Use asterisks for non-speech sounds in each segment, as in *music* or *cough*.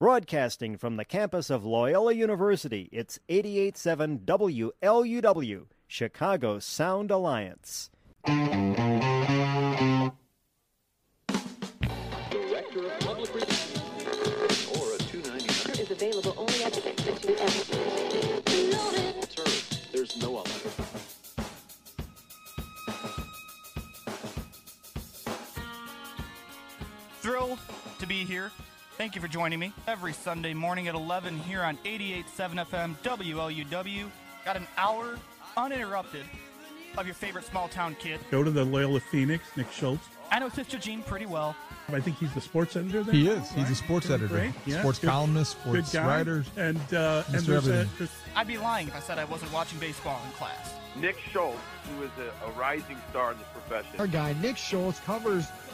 Broadcasting from the campus of Loyola University, it's 887 WLUW, Chicago Sound Alliance. Director of Public Relations or a 299. is available only at the Institute Term. There's no other. Thrilled to be here. Thank you for joining me every Sunday morning at 11 here on 88.7 FM WLUW. Got an hour uninterrupted of your favorite small town kid. Go to the Loyola Phoenix, Nick Schultz. I know Sister Jean pretty well. I think he's the sports editor there. He is. He's a sports Doing editor, great. Yeah, sports good- columnist, good sports guy. writer. And, uh, and there's a, Everything. there's- I'd be lying if I said I wasn't watching baseball in class. Nick Schultz, who is a, a rising star in this profession. Our guy Nick Schultz covers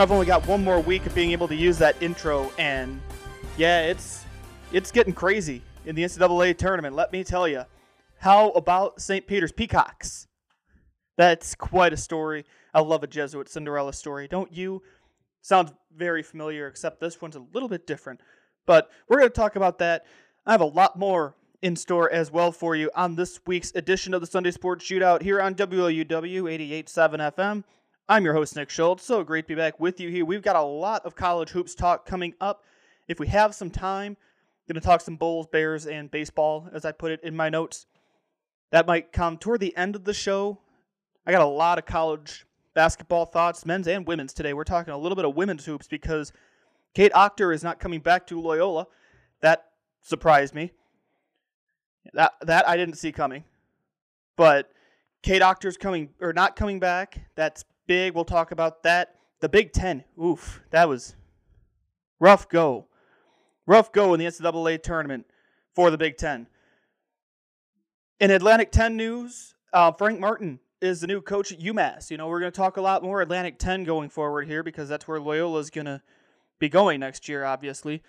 I've only got one more week of being able to use that intro, and yeah, it's it's getting crazy in the NCAA tournament. Let me tell you. How about St. Peter's Peacocks? That's quite a story. I love a Jesuit Cinderella story, don't you? Sounds very familiar, except this one's a little bit different. But we're going to talk about that. I have a lot more in store as well for you on this week's edition of the Sunday Sports Shootout here on WLUW 88.7 FM. I'm your host, Nick Schultz. So great to be back with you here. We've got a lot of college hoops talk coming up. If we have some time, going to talk some Bulls, Bears, and baseball, as I put it in my notes. That might come toward the end of the show. I got a lot of college basketball thoughts, men's and women's today. We're talking a little bit of women's hoops because Kate Achter is not coming back to Loyola. That surprised me. That that I didn't see coming. But Kate Achter's coming or not coming back. That's big. We'll talk about that. The Big Ten. Oof, that was rough go. Rough go in the NCAA tournament for the Big Ten. In Atlantic 10 news, uh, Frank Martin is the new coach at UMass. You know, we're going to talk a lot more Atlantic 10 going forward here because that's where Loyola is going to be going next year, obviously.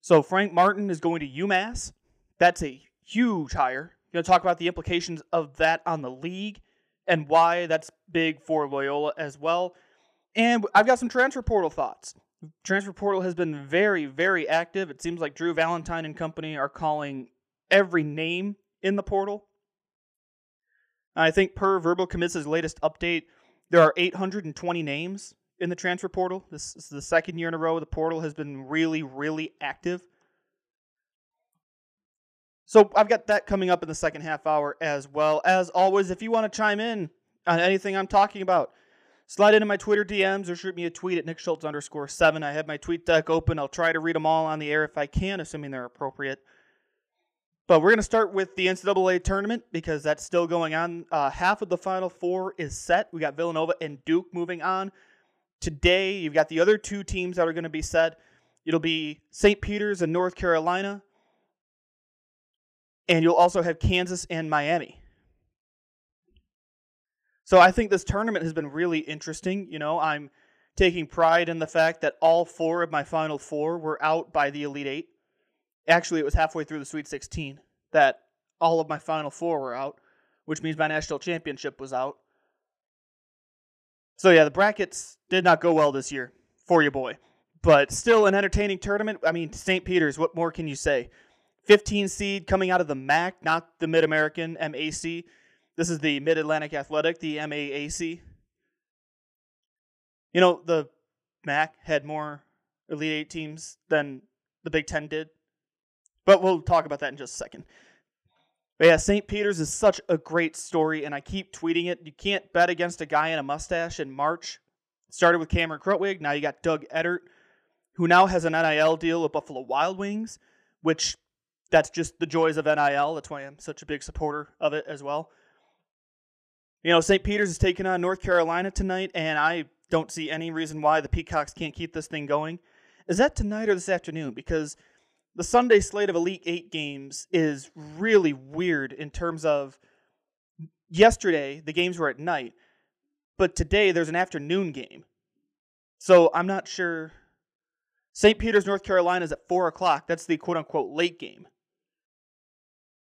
So Frank Martin is going to UMass. That's a huge hire. Going to talk about the implications of that on the league and why that's big for Loyola as well. And I've got some transfer portal thoughts. Transfer portal has been very, very active. It seems like Drew Valentine and company are calling every name in the portal. I think per Verbal Commits' latest update, there are 820 names in the transfer portal. This is the second year in a row the portal has been really, really active. So I've got that coming up in the second half hour as well. As always, if you want to chime in on anything I'm talking about, slide into my Twitter DMs or shoot me a tweet at Nick Schultz underscore seven. I have my tweet deck open. I'll try to read them all on the air if I can, assuming they're appropriate. But we're going to start with the NCAA tournament because that's still going on. Uh, half of the Final Four is set. We got Villanova and Duke moving on. Today, you've got the other two teams that are going to be set. It'll be St. Peter's and North Carolina. And you'll also have Kansas and Miami. So I think this tournament has been really interesting. You know, I'm taking pride in the fact that all four of my Final Four were out by the Elite Eight. Actually, it was halfway through the Sweet 16 that all of my Final Four were out, which means my national championship was out. So, yeah, the brackets did not go well this year for you, boy. But still an entertaining tournament. I mean, St. Peter's, what more can you say? 15 seed coming out of the MAC, not the Mid American MAC. This is the Mid Atlantic Athletic, the MAAC. You know, the MAC had more Elite Eight teams than the Big Ten did. But we'll talk about that in just a second. But yeah, St. Peter's is such a great story, and I keep tweeting it. You can't bet against a guy in a mustache in March. Started with Cameron Krutwig. Now you got Doug Edert, who now has an NIL deal with Buffalo Wild Wings, which that's just the joys of NIL. That's why I'm such a big supporter of it as well. You know, St. Peter's is taking on North Carolina tonight, and I don't see any reason why the Peacocks can't keep this thing going. Is that tonight or this afternoon? Because the Sunday slate of Elite Eight games is really weird in terms of yesterday, the games were at night, but today there's an afternoon game. So I'm not sure. St. Peter's, North Carolina is at 4 o'clock. That's the quote unquote late game.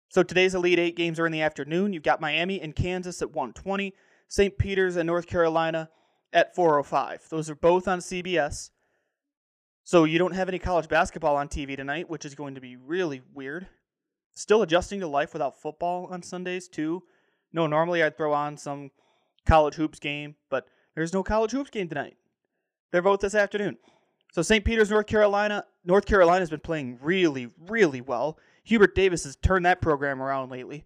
So today's Elite Eight games are in the afternoon. You've got Miami and Kansas at 120, St. Peter's and North Carolina at 405. Those are both on CBS. So you don't have any college basketball on TV tonight, which is going to be really weird. Still adjusting to life without football on Sundays too. No, normally I'd throw on some college hoops game, but there's no college hoops game tonight. They're both this afternoon. So St. Peter's, North Carolina. North Carolina's been playing really, really well. Hubert Davis has turned that program around lately.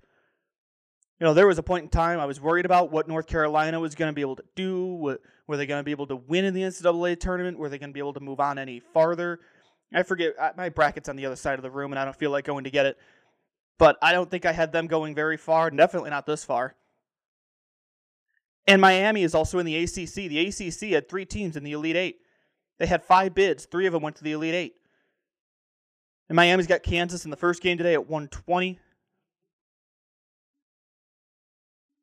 You know, there was a point in time I was worried about what North Carolina was going to be able to do. What, were they going to be able to win in the NCAA tournament? Were they going to be able to move on any farther? I forget. My bracket's on the other side of the room, and I don't feel like going to get it. But I don't think I had them going very far. Definitely not this far. And Miami is also in the ACC. The ACC had three teams in the Elite Eight. They had five bids. Three of them went to the Elite Eight. And Miami's got Kansas in the first game today at 120.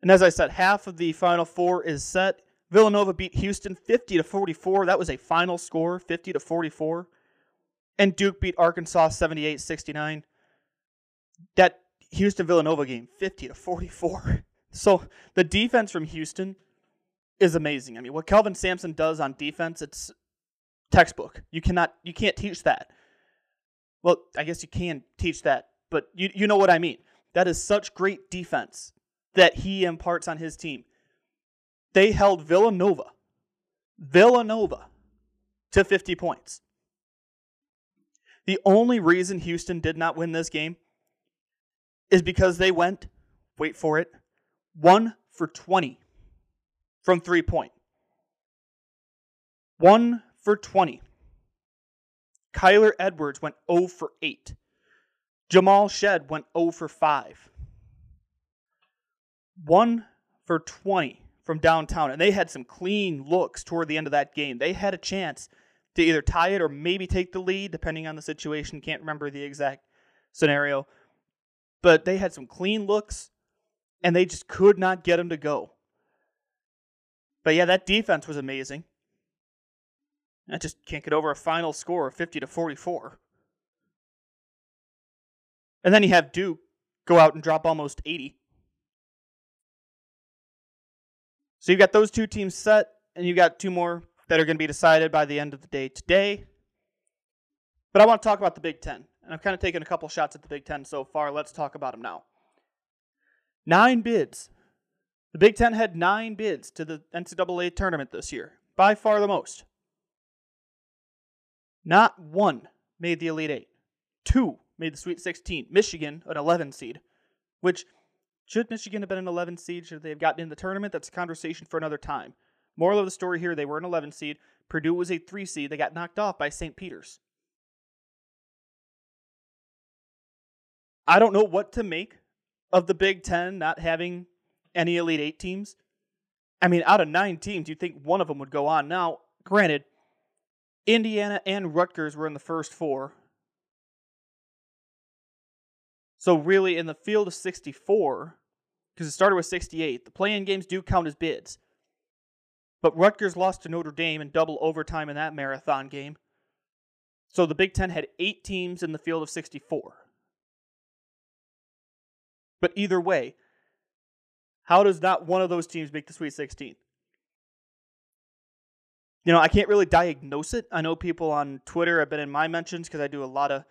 And as I said, half of the final four is set. Villanova beat Houston 50 to 44. That was a final score, 50 to 44. And Duke beat Arkansas 78-69. That Houston Villanova game 50 to 44. *laughs* So the defense from Houston is amazing. I mean, what Kelvin Sampson does on defense, it's textbook. You cannot you can't teach that. Well, I guess you can teach that, but you you know what I mean. That is such great defense that he imparts on his team. They held Villanova, Villanova, to 50 points. The only reason Houston did not win this game is because they went, wait for it, 1 for 20 from three point. 1 for 20. Kyler Edwards went 0 for 8. Jamal Shead went 0 for 5. 1 for 20 from downtown. And they had some clean looks toward the end of that game. They had a chance to either tie it or maybe take the lead, depending on the situation. Can't remember the exact scenario. But they had some clean looks, and they just could not get them to go. But yeah, that defense was amazing. I just can't get over a final score of 50 to 44. And then you have Duke go out and drop almost 80. So you've got those two teams set, and you've got two more that are going to be decided by the end of the day today. But I want to talk about the Big Ten. And I've kind of taken a couple shots at the Big Ten so far. Let's talk about them now. Nine bids. The Big Ten had nine bids to the NCAA tournament this year, by far the most. Not one made the Elite Eight. Two made the Sweet 16. Michigan, an 11 seed, which should Michigan have been an 11 seed? Should they have gotten in the tournament? That's a conversation for another time. Moral of the story here: they were an 11 seed. Purdue was a three seed. They got knocked off by St. Peter's. I don't know what to make of the Big Ten not having any Elite Eight teams. I mean, out of nine teams, you'd think one of them would go on. Now, granted, Indiana and Rutgers were in the first four. So, really, in the field of 64, because it started with 68, the play in games do count as bids. But Rutgers lost to Notre Dame in double overtime in that marathon game. So the Big Ten had eight teams in the field of 64. But either way, how does not one of those teams make the Sweet 16? You know, I can't really diagnose it. I know people on Twitter have been in my mentions because I do a lot of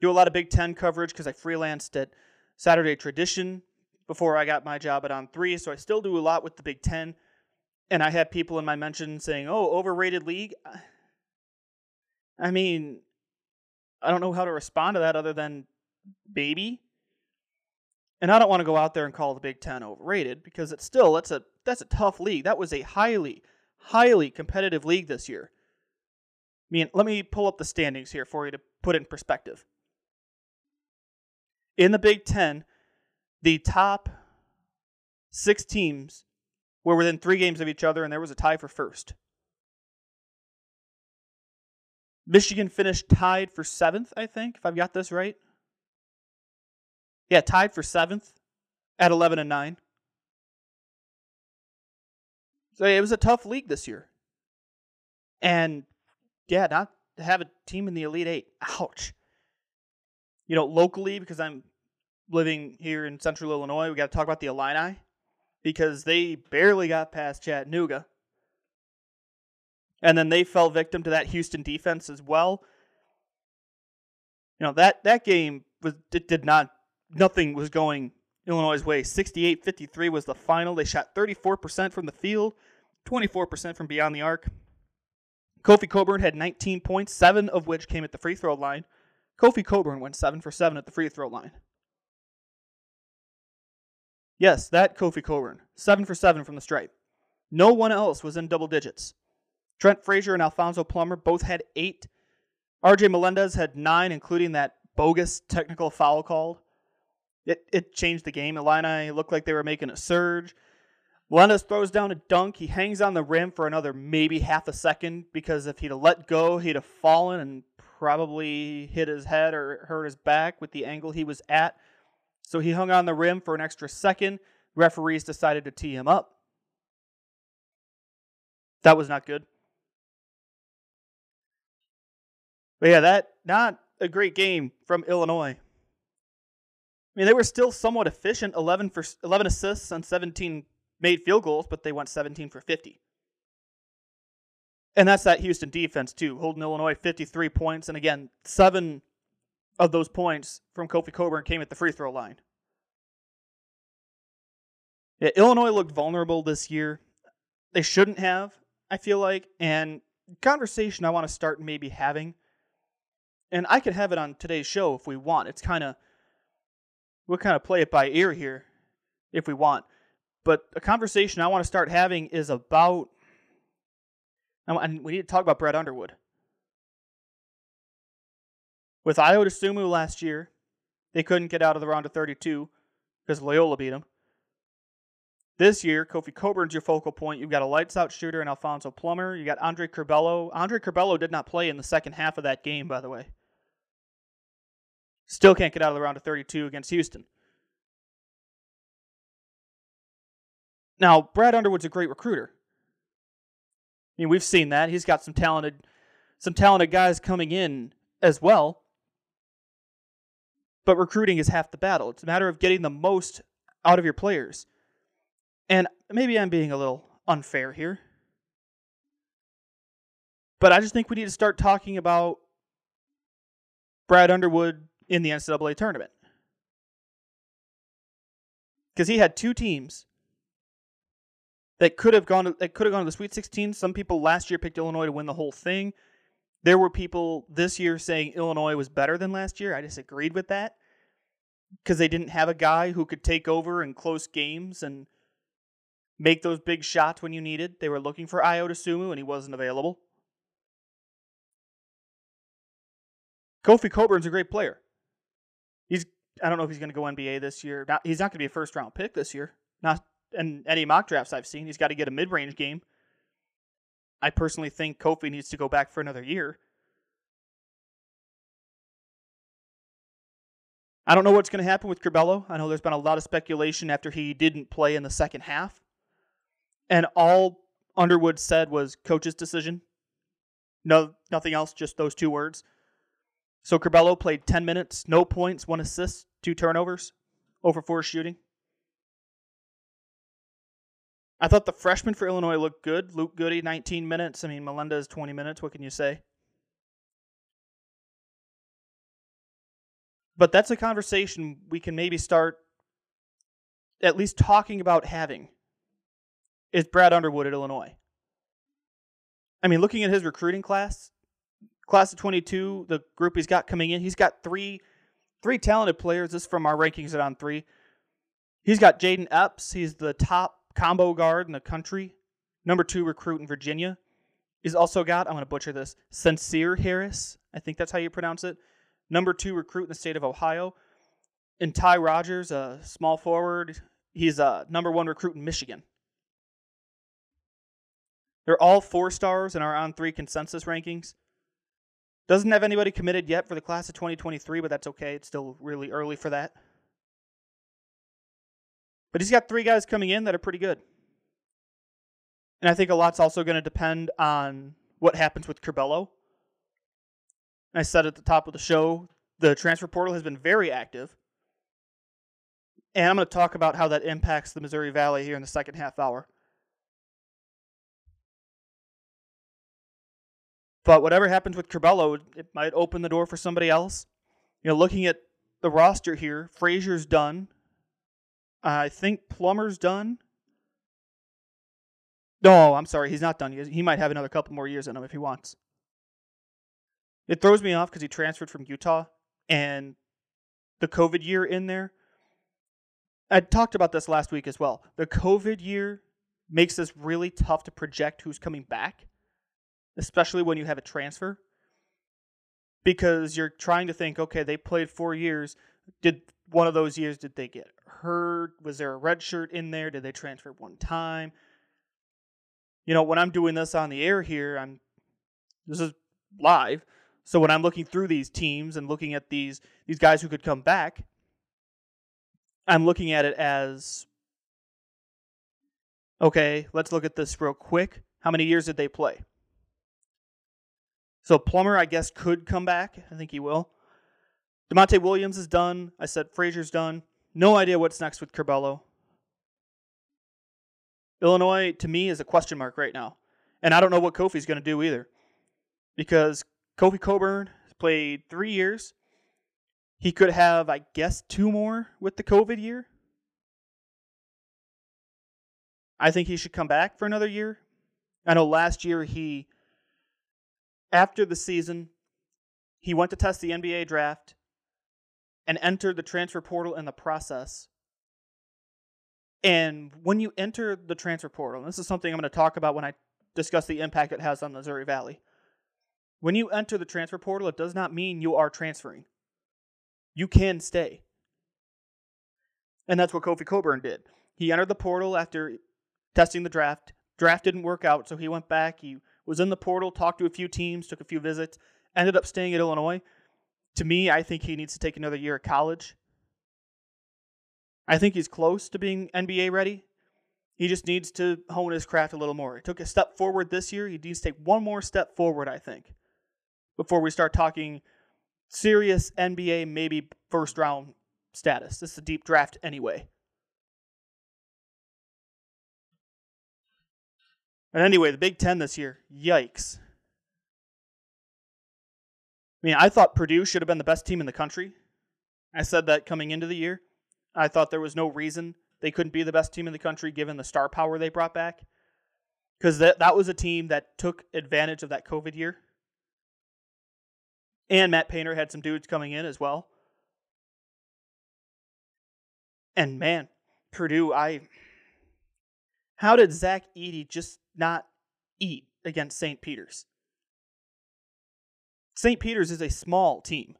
do a lot of Big Ten coverage because I freelanced at Saturday Tradition before I got my job at On Three, so I still do a lot with the Big Ten. And I had people in my mentions saying, "Oh, overrated league." I mean, I don't know how to respond to that other than baby. And I don't want to go out there and call the Big Ten overrated because it's still that's a that's a tough league. That was a highly highly competitive league this year. I mean, let me pull up the standings here for you to put it in perspective. in the Big Ten, the top six teams were within three games of each other, and there was a tie for first. Michigan finished tied for seventh, I think, if I've got this right. Yeah, tied for seventh at 11 and 9. So it was a tough league this year. And yeah, not to have a team in the Elite Eight. Ouch. You know, locally, because I'm living here in central Illinois, we got to talk about the Illini because they barely got past Chattanooga. And then they fell victim to that Houston defense as well. You know, that, that game was it did not nothing was going Illinois' way. 68-53 was the final. They shot 34% from the field, 24% from beyond the arc. Kofi Cockburn had 19 points, 7 of which came at the free throw line. Kofi Cockburn went 7 for 7 at the free throw line. Yes, that Kofi Cockburn, 7 for 7 from the stripe. No one else was in double digits. Trent Frazier and Alfonso Plummer both had 8. RJ Melendez had 9, including that bogus technical foul called. It, it changed the game. Illini looked like they were making a surge. Melendez throws down a dunk. He hangs on the rim for another maybe half a second because if he'd have let go, he'd have fallen and probably hit his head or hurt his back with the angle he was at. So he hung on the rim for an extra second. Referees decided to tee him up. That was not good. But yeah, that not a great game from Illinois. I mean, they were still somewhat efficient 11 for 11 assists and 17 made field goals, but they went 17 for 50. And that's that Houston defense, too, holding Illinois 53 points. And again, seven of those points from Kofi Cockburn came at the free throw line. Yeah, Illinois looked vulnerable this year. They shouldn't have, I feel like. And conversation I want to start maybe having, and I could have it on today's show if we want. It's kind of, we'll kind of play it by ear here if we want. But a conversation I want to start having is about, and we need to talk about Brad Underwood. With Ayo Dosunmu last year, they couldn't get out of the round of 32 because Loyola beat them. This year, Kofi Cockburn's your focal point. You've got a lights out shooter in Alfonso Plummer. You got Andre Curbelo. Andre Curbelo did not play in the second half of that game, by the way. Still can't get out of the round of 32 against Houston. Now, Brad Underwood's a great recruiter. I mean, we've seen that. He's got some talented some talented guys coming in as well. But recruiting is half the battle. It's a matter of getting the most out of your players. And maybe I'm being a little unfair here. But I just think we need to start talking about Brad Underwood in the NCAA tournament. Because he had two teams that could have gone to, that could have gone to the Sweet 16. Some people last year picked Illinois to win the whole thing. There were people this year saying Illinois was better than last year. I disagreed with that because they didn't have a guy who could take over in close games and make those big shots when you needed. They were looking for Ayo Dosunmu and he wasn't available. Kofi Cockburn's a great player. He's I don't know if he's going to go NBA this year. Not, he's not going to be a first round pick this year. Not in any mock drafts I've seen. He's got to get a mid range game. I personally think Kofi needs to go back for another year. I don't know what's going to happen with Curbelo. I know there's been a lot of speculation after he didn't play in the second half. And all Underwood said was coach's decision. No, nothing else, just those two words. So Curbelo played 10 minutes, no points, one assist, two turnovers, over four shooting. I thought the freshman for Illinois looked good. Luke Goody, 19 minutes. I mean, Melendez, 20 minutes. What can you say? But that's a conversation we can maybe start at least talking about having. Is Brad Underwood at Illinois? I mean, looking at his recruiting class, class of 22, the group he's got coming in, he's got three three talented players. This is from our rankings at on three. He's got Jayden Epps. He's the top combo guard in the country. Number two recruit in Virginia. He's also got, I'm going to butcher this, Sencire Harris. I think that's how you pronounce it. Number two recruit in the state of Ohio. and Ty Rodgers, a small forward. He's a number one recruit in Michigan. They're all four stars in our on three consensus rankings. Doesn't have anybody committed yet for the class of 2023, but that's okay. It's still really early for that. But he's got three guys coming in that are pretty good. And I think a lot's also going to depend on what happens with Curbelo. I said at the top of the show, the transfer portal has been very active. And I'm going to talk about how that impacts the Missouri Valley here in the second half hour. But whatever happens with Curbelo, it might open the door for somebody else. You know, looking at the roster here, Frazier's done. I think Plummer's done. No, I'm sorry, he's not done. He might have another couple more years in him if he wants. It throws me off because he transferred from Utah and the COVID year in there. I talked about this last week as well. The COVID year makes this really tough to project who's coming back, especially when you have a transfer. Because you're trying to think, okay, they played four years. Did one of those years did they get hurt? Was there a red shirt in there? Did they transfer one time? You know, when I'm doing this on the air here, I'm this is live. So when I'm looking through these teams and looking at these these guys who could come back, I'm looking at it as okay, let's look at this real quick. How many years did they play? So Plummer, I guess, could come back. I think he will. Da'Monte Williams is done. I said Frazier's done. No idea what's next with Curbelo. Illinois, to me, is a question mark right now. And I don't know what Kofi's going to do either. Because Kofi Cockburn has played three years. He could have, I guess, two more with the COVID year. I think he should come back for another year. I know last year he, after the season, he went to test the NBA draft and entered the transfer portal in the process. And when you enter the transfer portal, and this is something I'm going to talk about when I discuss the impact it has on Missouri Valley. When you enter the transfer portal, it does not mean you are transferring. You can stay. And that's what Kofi Cockburn did. He entered the portal after testing the draft. Draft didn't work out, so he went back. He was in the portal, talked to a few teams, took a few visits, ended up staying at Illinois. To me, I think he needs to take another year of college. I think he's close to being NBA ready. He just needs to hone his craft a little more. He took a step forward this year. He needs to take one more step forward, I think, before we start talking serious NBA, maybe first round status. This is a deep draft anyway. And anyway, the Big Ten this year, yikes. I mean, I thought Purdue should have been the best team in the country. I said that coming into the year. I thought there was no reason they couldn't be the best team in the country given the star power they brought back. Because that, that was a team that took advantage of that COVID year. And Matt Painter had some dudes coming in as well. And man, Purdue, I. How did Zach Edey just not eat against St. Peter's? St. Peter's is a small team.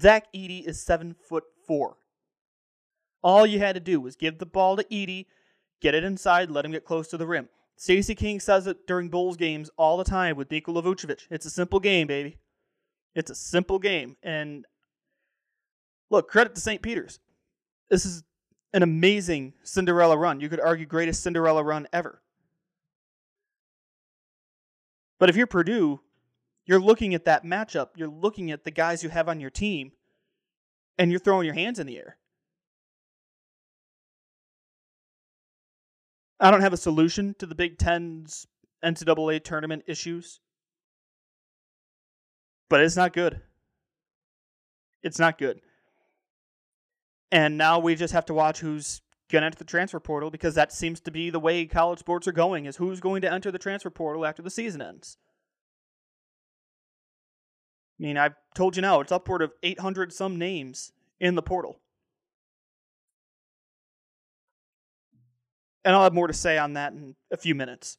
Zach Edey is seven foot four. All you had to do was give the ball to Edey, get it inside, let him get close to the rim. Stacey King says it during Bulls games all the time with Nikola Vucevic. It's a simple game, baby. It's a simple game. And look, credit to St. Peter's. This is an amazing Cinderella run. You could argue greatest Cinderella run ever. But if you're Purdue, you're looking at that matchup, you're looking at the guys you have on your team, and you're throwing your hands in the air. I don't have a solution to the Big Ten's NCAA tournament issues, but it's not good. It's not good. And now we just have to watch who's going to enter the transfer portal because that seems to be the way college sports are going is who's going to enter the transfer portal after the season ends. I mean, I've told you now, it's upward of 800 some names in the portal. And I'll have more to say on that in a few minutes.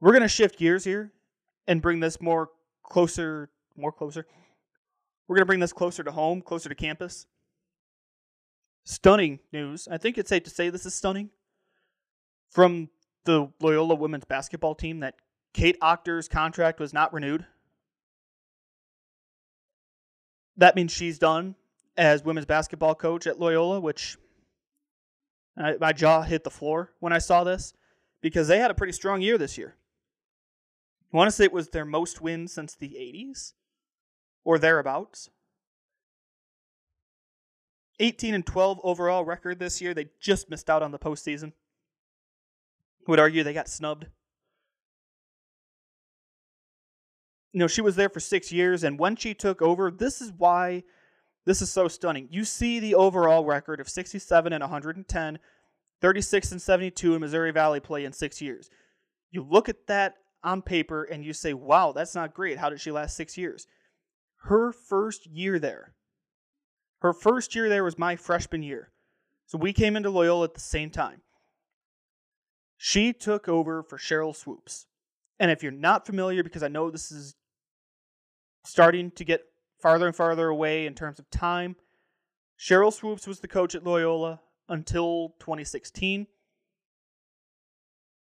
We're going to shift gears here and bring this more closer, more closer, We're going to bring this closer to home, closer to campus. Stunning news. I think it's safe to say this is stunning. From the Loyola women's basketball team that Kate Achter's contract was not renewed. That means she's done as women's basketball coach at Loyola, which I, my jaw hit the floor when I saw this because they had a pretty strong year this year. I want to say it was their most wins since the 80s or thereabouts. 18 and 12 overall record this year. They just missed out on the postseason. Would argue they got snubbed. You know, she was there for six years, and when she took over, this is why this is so stunning. You see the overall record of 67 and 110, 36 and 72 in Missouri Valley play in six years. You look at that on paper and you say, wow, that's not great. How did she last six years? Her first year there, her first year there was my freshman year. So we came into Loyola at the same time. She took over for Sheryl Swoopes. And if you're not familiar, because I know this is starting to get farther and farther away in terms of time, Sheryl Swoopes was the coach at Loyola until 2016.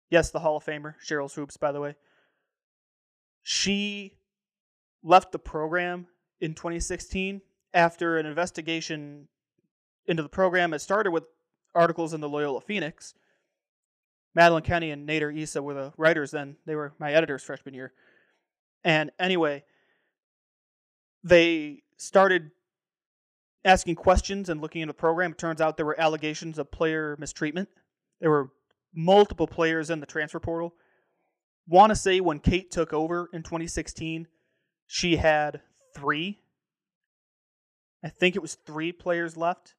Yes, the Hall of Famer, Sheryl Swoopes, by the way. She left the program in 2016 after an investigation into the program. It started with articles in the Loyola Phoenix. Madeline Kenney and Nader Issa were the writers then. They were my editors freshman year. And anyway, they started asking questions and looking into the program. It turns out there were allegations of player mistreatment. There were multiple players in the transfer portal. Want to say when Kate took over in 2016, she had three. I think it was three players left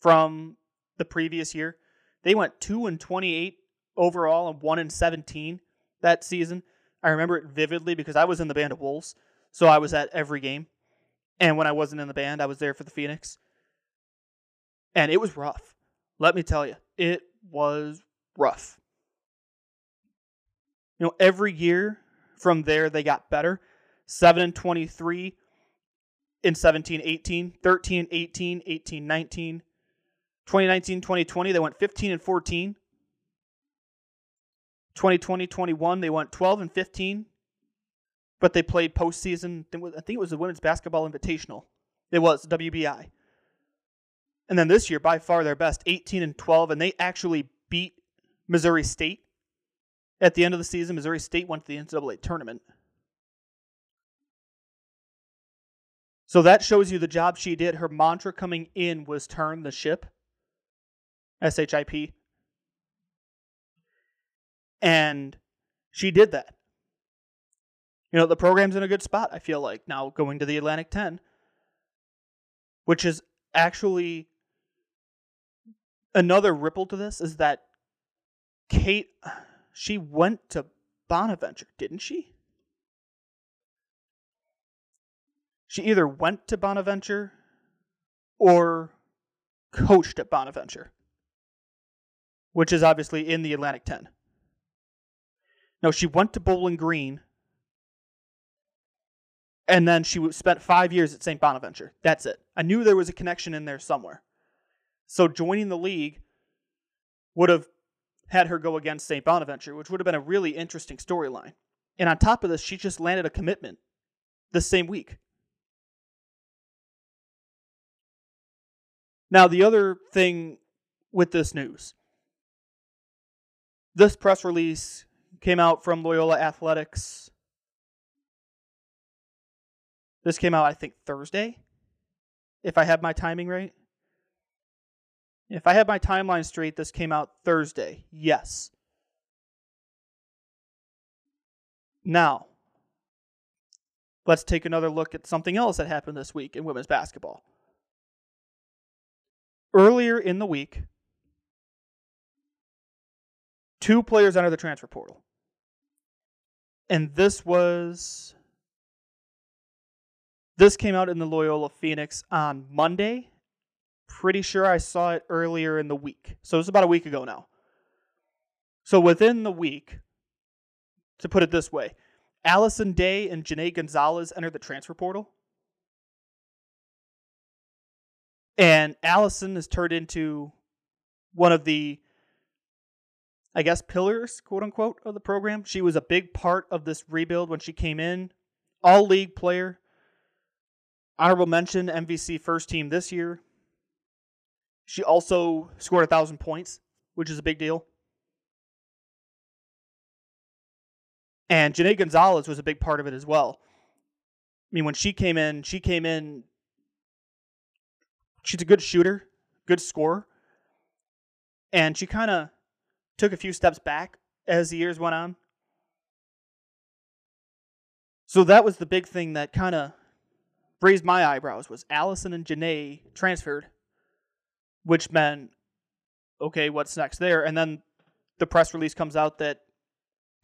from the previous year. They went 2 and 28 overall and 1 and 17 that season. I remember it vividly because I was in the band of Wolves, so I was at every game. And when I wasn't in the band, I was there for the Phoenix. And it was rough. Let me tell you, it was rough. You know, every year from there they got better. 7 and 23 in 17 18, 13 18, 18 19. 2019 2020 they went 15 and 14. 2020 21 they went 12 and 15 but they played postseason. I think it was the Women's Basketball Invitational. It was WBI. And then this year, by far their best, 18 and 12, and they actually beat Missouri State at the end of the season. Missouri State went to the NCAA tournament. So that shows you the job she did. Her mantra coming in was turn the ship. S H I P. And she did that. You know, the program's in a good spot, I feel like, now going to the Atlantic 10, which is actually another ripple to this is that Kate, she went to Bonaventure, didn't she? She either went to Bonaventure or coached at Bonaventure, which is obviously in the Atlantic 10. No, she went to Bowling Green and then she spent five years at St. Bonaventure. That's it. I knew there was a connection in there somewhere. So joining the league would have had her go against St. Bonaventure, which would have been a really interesting storyline. And on top of this, she just landed a commitment the same week. Now, the other thing with this news this press release came out from Loyola Athletics this came out, I think, Thursday, if I have my timing right. If I have my timeline straight, this came out Thursday. Yes. Now, let's take another look at something else that happened this week in women's basketball. Earlier in the week, two players entered the transfer portal. And this was this came out in the Loyola Phoenix on Monday. Pretty sure I saw it earlier in the week. So it's about a week ago now. So within the week, to put it this way, Allison Day and Janae Gonzalez entered the transfer portal. And Allison has turned into one of the, I guess, pillars, quote unquote, of the program. She was a big part of this rebuild when she came in. All league player. Honorable mention MVC first team this year. She also scored a thousand points, which is a big deal. And Janae Gonzalez was a big part of it as well. I mean, when she came in, she came in. She's a good shooter, good scorer, and she kind of took a few steps back as the years went on. So that was the big thing that kind of raised my eyebrows was Allison and Janae transferred, which meant, okay, what's next there? And then the press release comes out that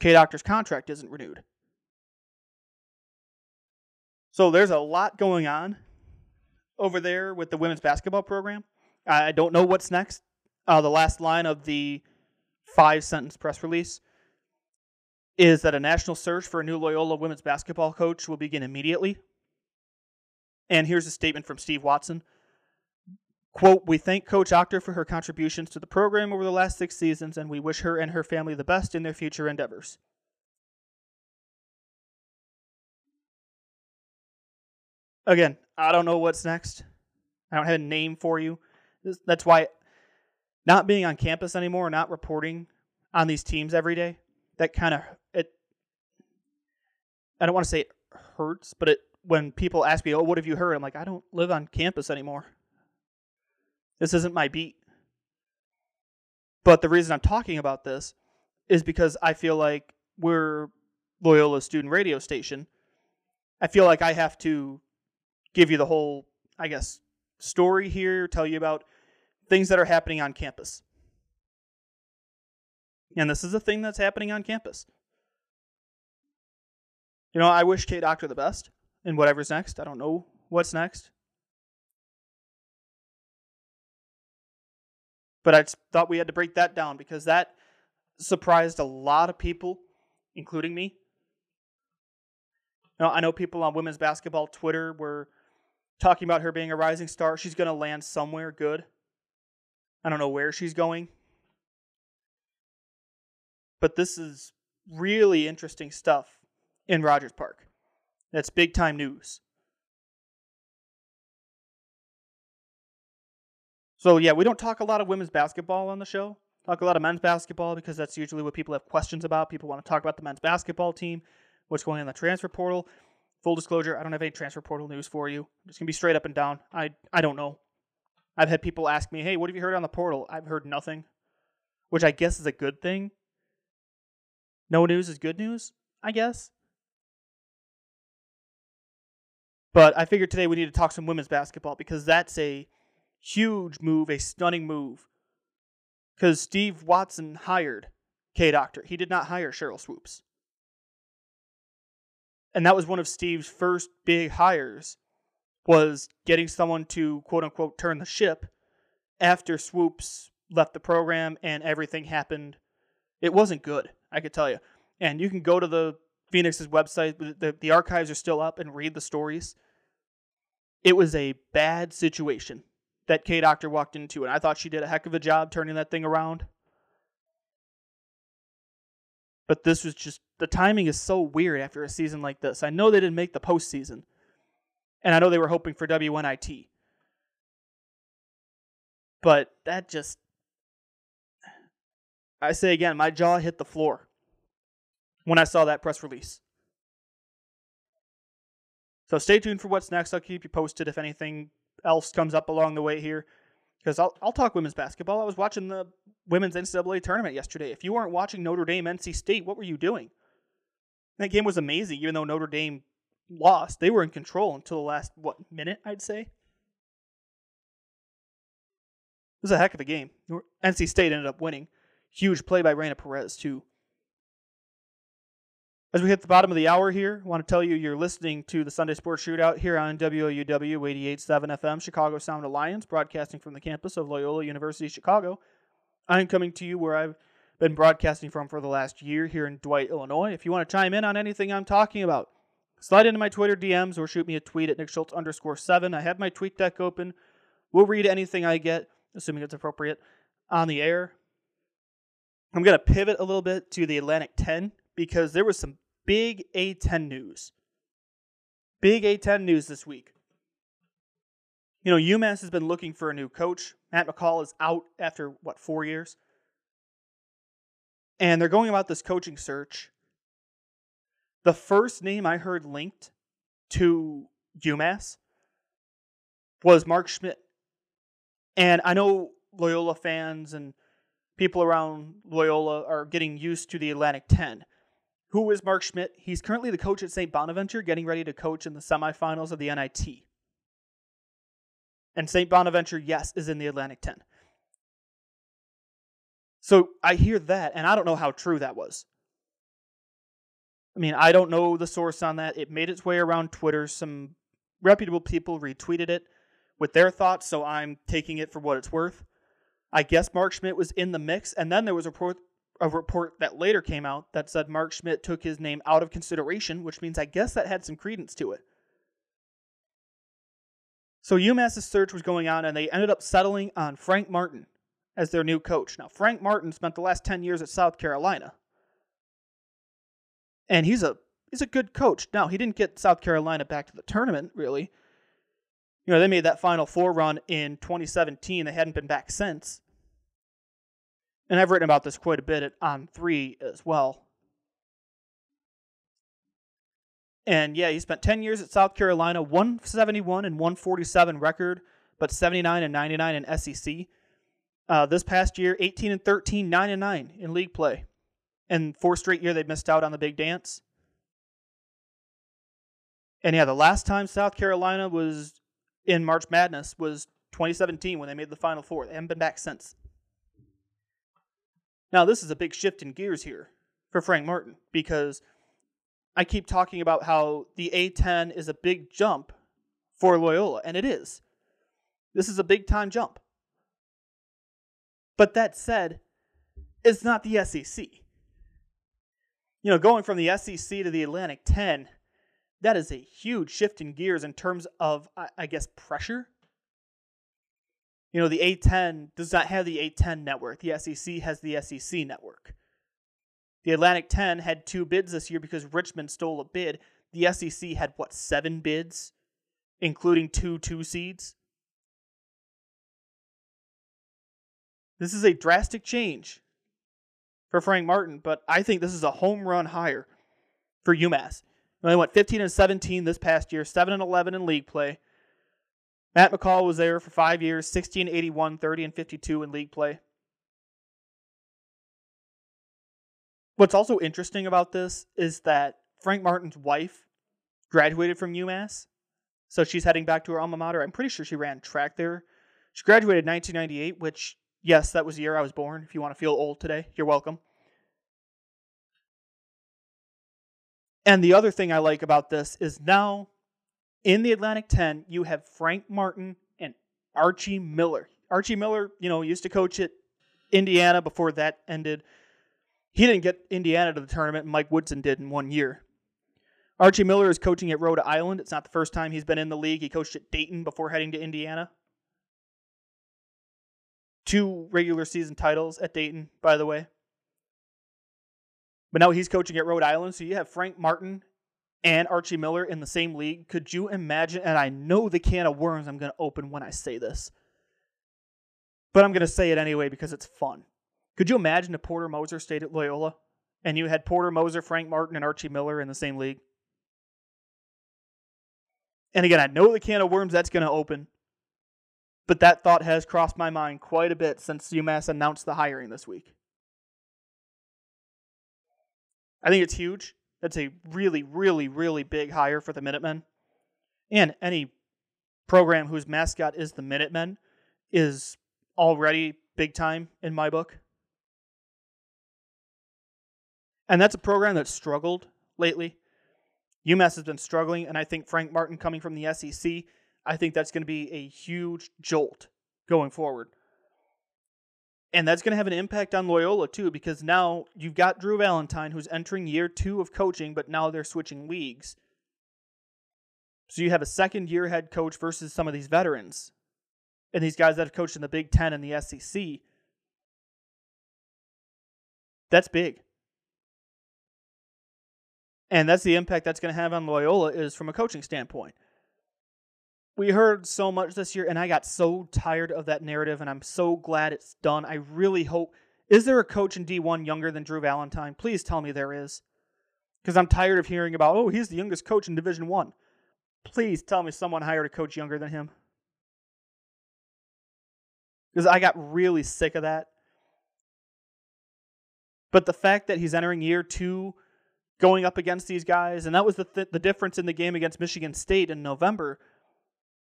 Kate Achter's contract isn't renewed. So there's a lot going on over there with the women's basketball program. I don't know what's next. Uh, the last line of the five sentence press release is that a national search for a new Loyola women's basketball coach will begin immediately. And here's a statement from Steve Watson. Quote, we thank Coach Achter for her contributions to the program over the last six seasons, and we wish her and her family the best in their future endeavors. Again, I don't know what's next. I don't have a name for you. That's why not being on campus anymore, not reporting on these teams every day, that kind of it. I don't want to say it hurts, but it when people ask me, "Oh, what have you heard?" I'm like, I don't live on campus anymore. This isn't my beat. But the reason I'm talking about this is because I feel like we're Loyola student radio station. I feel like I have to give you the whole, I guess, story here, tell you about things that are happening on campus. And this is a thing that's happening on campus. You know, I wish Kate Achter the best in whatever's next. I don't know what's next. But I thought we had to break that down because that surprised a lot of people, including me. Now, I know people on women's basketball Twitter were talking about her being a rising star. She's going to land somewhere good. I don't know where she's going. But this is really interesting stuff in Rogers Park. That's big time news. So yeah, we don't talk a lot of women's basketball on the show. Talk a lot of men's basketball because that's usually what people have questions about. People want to talk about the men's basketball team, what's going on in the transfer portal. Full disclosure, I don't have any transfer portal news for you. I'm just gonna be straight up and down. I I don't know. I've had people ask me, "Hey, what have you heard on the portal?" I've heard nothing, which I guess is a good thing. No news is good news, I guess. But I figured today we need to talk some women's basketball because that's a huge move, a stunning move. Because Steve Watson hired Kate Achter. He did not hire Sheryl Swoopes. And that was one of Steve's first big hires was getting someone to quote unquote turn the ship after Swoopes left the program and everything happened. It wasn't good, I could tell you. And you can go to the Phoenix's website, the, the archives are still up, and read the stories. It was a bad situation that Kate Achter walked into, and I thought she did a heck of a job turning that thing around. But this was just the timing is so weird after a season like this. I know they didn't make the postseason, and I know they were hoping for WNIT, but that just I say again, my jaw hit the floor when I saw that press release. So stay tuned for what's next. I'll keep you posted if anything else comes up along the way here. Because I'll, I'll talk women's basketball. I was watching the women's NCAA tournament yesterday. If you weren't watching Notre Dame NC State, what were you doing? That game was amazing, even though Notre Dame lost. They were in control until the last, what, minute, I'd say? It was a heck of a game. NC State ended up winning. Huge play by Raina Perez, too. As we hit the bottom of the hour here, I want to tell you you're listening to the Sunday Sports Shootout here on WLUW 88.7 FM, Chicago Sound Alliance, broadcasting from the campus of Loyola University Chicago. I'm coming to you where I've been broadcasting from for the last year here in Dwight, Illinois. If you want to chime in on anything I'm talking about, slide into my Twitter DMs or shoot me a tweet at Nick Schultz underscore seven. I have my tweet deck open We'll read anything I get, assuming it's appropriate, on the air. I'm going to pivot a little bit to the Atlantic 10 because there was some big A10 news. Big A10 news this week. You know, UMass has been looking for a new coach. Matt McCall is out after, what, four years? And they're going about this coaching search. The first name I heard linked to UMass was Mark Schmidt. And I know Loyola fans and people around Loyola are getting used to the Atlantic 10. Who is Mark Schmidt? He's currently the coach at St. Bonaventure, getting ready to coach in the semifinals of the NIT. And St. Bonaventure, yes, is in the Atlantic 10. So I hear that, and I don't know how true that was. I mean, I don't know the source on that. It made its way around Twitter. Some reputable people retweeted it with their thoughts, so I'm taking it for what it's worth. I guess Mark Schmidt was in the mix, and then there was a report, a report that later came out that said Mark Schmidt took his name out of consideration, which means I guess that had some credence to it. So UMass's search was going on, and they ended up settling on Frank Martin as their new coach. Now, Frank Martin spent the last 10 years at South Carolina. And he's a he's a good coach. Now, he didn't get South Carolina back to the tournament, really. You know, they made that Final Four run in 2017. They hadn't been back since. And I've written about this quite a bit on three as well. And yeah, he spent 10 years at South Carolina, 171 and 147 record, but 79 and 99 in SEC. Uh, this past year, 18 and 13, 9 and 9 in league play. And four straight year they missed out on the big dance. And yeah, the last time South Carolina was in March Madness was 2017 when they made the Final Four. They haven't been back since. Now, this is a big shift in gears here for Frank Martin because I keep talking about how the A10 is a big jump for Loyola, and it is. This is a big time jump. But that said, it's not the SEC. You know, going from the SEC to the Atlantic 10, that is a huge shift in gears in terms of, I guess, pressure. You know, the A10 does not have the A10 network. The SEC has the SEC network. The Atlantic 10 had two bids this year because Richmond stole a bid. The SEC had, what, seven bids, including two two seeds? This is a drastic change for Frank Martin, but I think this is a home run hire for UMass. They went 15 and 17 this past year, 7 and 11 in league play. Matt McCall was there for five years, 16, 81, 30, and 52 in league play. What's also interesting about this is that Frank Martin's wife graduated from UMass. So she's heading back to her alma mater. I'm pretty sure she ran track there. She graduated in 1998, which, yes, that was the year I was born. If you want to feel old today, you're welcome. And the other thing I like about this is now in the Atlantic 10, you have Frank Martin and Archie Miller. Archie Miller, you know, used to coach at Indiana before that ended. He didn't get Indiana to the tournament, Mike Woodson did in one year. Archie Miller is coaching at Rhode Island. It's not the first time he's been in the league. He coached at Dayton before heading to Indiana. Two regular season titles at Dayton, by the way. But now he's coaching at Rhode Island. So you have Frank Martin and Archie Miller in the same league. Could you imagine? And I know the can of worms I'm going to open when I say this, but I'm going to say it anyway because it's fun. Could you imagine if Porter Moser stayed at Loyola and you had Porter Moser, Frank Martin, and Archie Miller in the same league? And again, I know the can of worms that's going to open, but that thought has crossed my mind quite a bit since UMass announced the hiring this week. I think it's huge. That's a really, really, really big hire for the Minutemen. And any program whose mascot is the Minutemen is already big time in my book. And that's a program that's struggled lately. UMass has been struggling, and I think Frank Martin coming from the SEC, I think that's going to be a huge jolt going forward. And that's going to have an impact on Loyola too, because now you've got Drew Valentine who's entering year two of coaching, but now they're switching leagues. So you have a second year head coach versus some of these veterans. and these guys that have coached in the Big Ten and the SEC, that's big. And that's the impact that's going to have on Loyola is from a coaching standpoint. We heard so much this year, and I got so tired of that narrative, and I'm so glad it's done. I really hope. Is there a coach in D1 younger than Drew Valentine? Please tell me there is. Because I'm tired of hearing about, oh, he's the youngest coach in Division 1. Please tell me someone hired a coach younger than him. Because I got really sick of that. But the fact that he's entering year two going up against these guys, and that was the th- the difference in the game against Michigan State in November.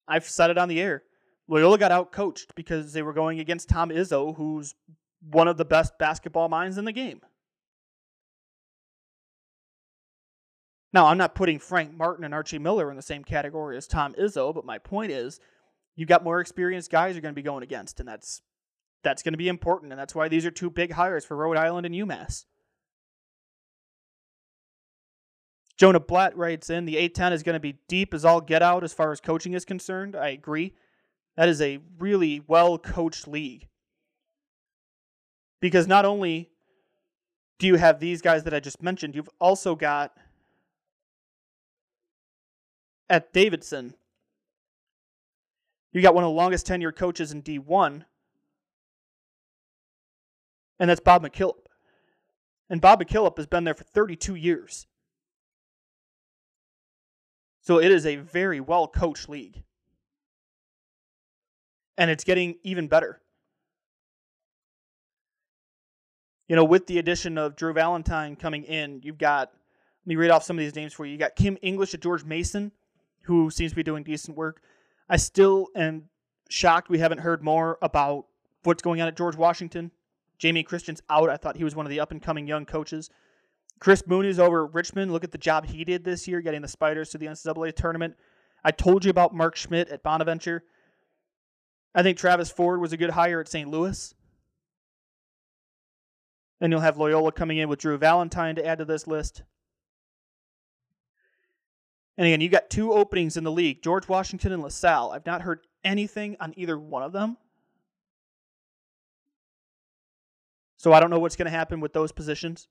I've said it on the air. Loyola got out coached because they were going against Tom Izzo, who's one of the best basketball minds in the game. Now, I'm not putting Frank Martin and Archie Miller in the same category as Tom Izzo, but my point is you've got more experienced guys you're going to be going against, and that's that's going to be important, and that's why these are two big hires for Rhode Island and UMass. Jonah Blatt writes in the A10 is going to be deep as all get out as far as coaching is concerned. I agree. That is a really well coached league. Because not only do you have these guys that I just mentioned, you've also got at Davidson, you got one of the longest tenured coaches in D1, and that's Bob McKillop. And Bob McKillop has been there for 32 years. So it is a very well coached league. And it's getting even better. You know, with the addition of Drew Valentine coming in, you've got, let me read off some of these names for you. You got Kim English at George Mason, who seems to be doing decent work. I still am shocked we haven't heard more about what's going on at George Washington. Jamion Christian's out. I thought he was one of the up and coming young coaches. Chris Mooney's over at Richmond. Look at the job he did this year, getting the Spiders to the NCAA tournament. I told you about Mark Schmidt at Bonaventure. I think Travis Ford was a good hire at St. Louis. Then you'll have Loyola coming in with Drew Valentine to add to this list. And again, you got two openings in the league George Washington and LaSalle. I've not heard anything on either one of them. So I don't know what's going to happen with those positions.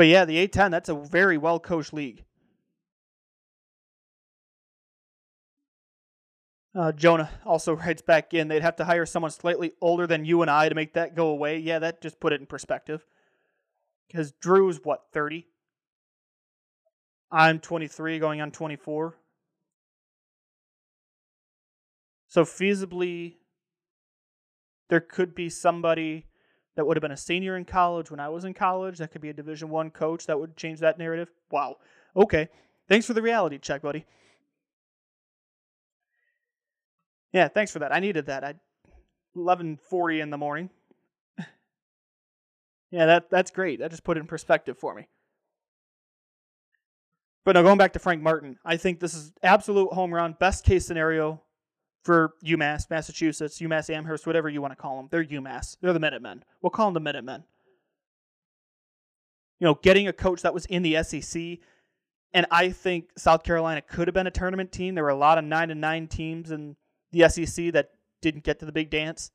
But yeah, the A10, that's a very well coached league. Uh, Jonah also *laughs* writes back in they'd have to hire someone slightly older than you and I to make that go away. Yeah, that just put it in perspective. Because Drew's what, 30? I'm 23, going on 24. So feasibly, there could be somebody that would have been a senior in college when I was in college. That could be a Division One coach that would change that narrative. Wow. Okay. Thanks for the reality check, buddy. Yeah, thanks for that. I needed that. I 11:40 in the morning. *laughs* yeah, that that's great. That just put it in perspective for me. But now going back to Frank Martin, I think this is absolute home run, best case scenario for UMass, Massachusetts, UMass Amherst, whatever you want to call them. They're UMass. They're the Minutemen. We'll call them the Minutemen. You know, getting a coach that was in the SEC, and I think South Carolina could have been a tournament team. There were a lot of nine and nine teams in the SEC that didn't get to the big dance.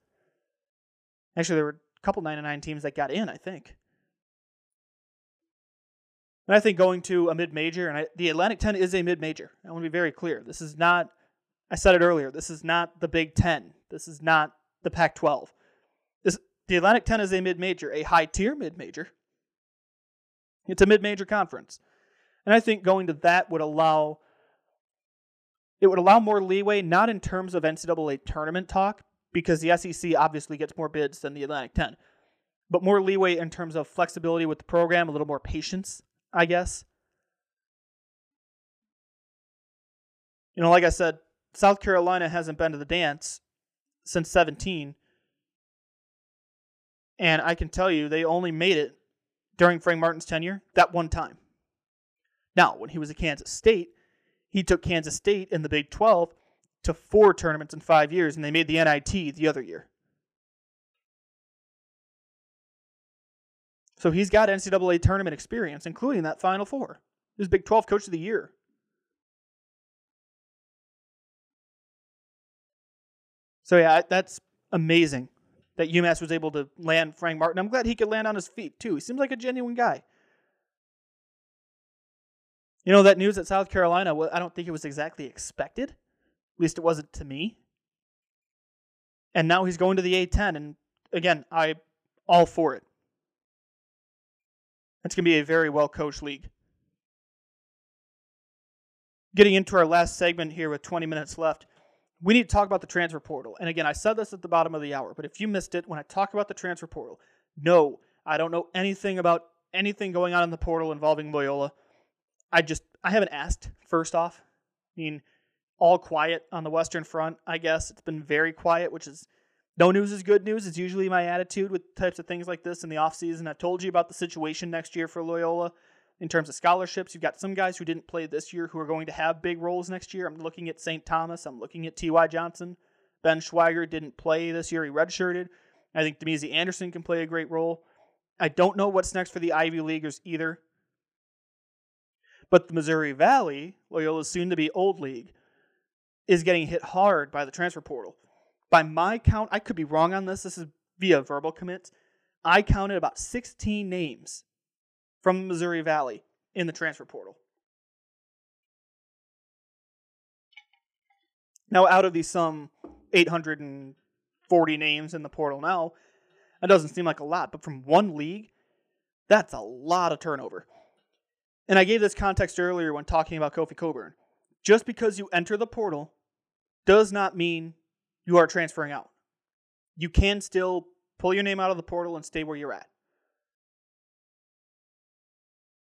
Actually, there were a couple nine and nine teams that got in. I think. And I think going to a mid major, and I, the Atlantic 10 is a mid major. I want to be very clear. This is not I said it earlier. This is not the Big Ten. This is not the Pac 12. This the Atlantic 10 is a mid major, a high tier mid major. It's a mid major conference. And I think going to that would allow it would allow more leeway, not in terms of NCAA tournament talk, because the SEC obviously gets more bids than the Atlantic 10, but more leeway in terms of flexibility with the program, a little more patience, I guess. You know, like I said, South Carolina hasn't been to the dance since 17. And I can tell you, they only made it during Frank Martin's tenure that one time. Now, when he was at Kansas State, he took Kansas State in the Big 12 to four tournaments in five years, and they made the NIT the other year. So he's got NCAA tournament experience, including that Final Four. He was Big 12 Coach of the Year. So yeah, that's amazing that UMass was able to land Frank Martin. I'm glad he could land on his feet too. He seems like a genuine guy. You know that news at South Carolina. wa- I don't think it was exactly expected. At least it wasn't to me. And now he's going to the A10, and again, I all for it. It's going to be a very well coached league. Getting into our last segment here with 20 minutes left, we need to talk about the transfer portal. And again, I said this at the bottom of the hour, but if you missed it, when I talk about the transfer portal, no, I don't know anything about anything going on in the portal involving Loyola. I just, I haven't asked, first off. I mean, all quiet on the Western Front, I guess. It's been very quiet, which is no news is good news. It's usually my attitude with types of things like this in the offseason. I've told you about the situation next year for Loyola in terms of scholarships. You've got some guys who didn't play this year who are going to have big roles next year. I'm looking at St. Thomas. I'm looking at T.Y. Johnson. Ben Schwieger didn't play this year. He redshirted. I think Damezi Anderson can play a great role. I don't know what's next for the Ivy Leaguers either. But the Missouri Valley, Loyola's soon to be Old League, is getting hit hard by the transfer portal. By my count, I could be wrong on this. This is via verbal commits. I counted about 16 names from Missouri Valley in the transfer portal. Now, out of these some 840 names in the portal now, that doesn't seem like a lot, but from one league, that's a lot of turnover. And I gave this context earlier when talking about Kofi Cockburn. Just because you enter the portal does not mean you are transferring out. You can still pull your name out of the portal and stay where you're at.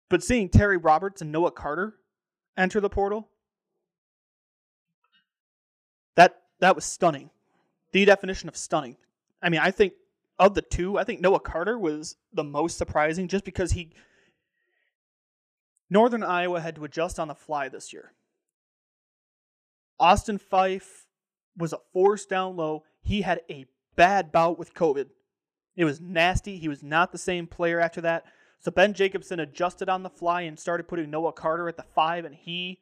But seeing Terry Roberts and Noah Carter enter the portal, that that was stunning. The definition of stunning. I mean, I think of the two, I think Noah Carter was the most surprising just because he Northern Iowa had to adjust on the fly this year. Austin Phyfe was a force down low. He had a bad bout with COVID. It was nasty. He was not the same player after that. So Ben Jacobson adjusted on the fly and started putting Noah Carter at the five, and he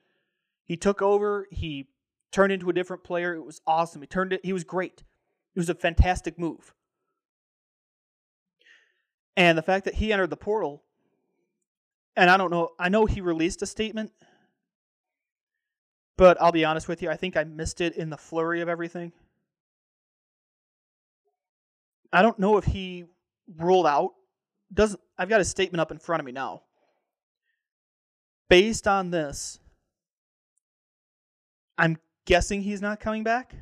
he took over. He turned into a different player. It was awesome. He turned it. He was great. It was a fantastic move. And the fact that he entered the portal, and I don't know. I know he released a statement, but I'll be honest with you. I think I missed it in the flurry of everything. I don't know if he ruled out doesn't I've got his statement up in front of me now. Based on this, I'm guessing he's not coming back.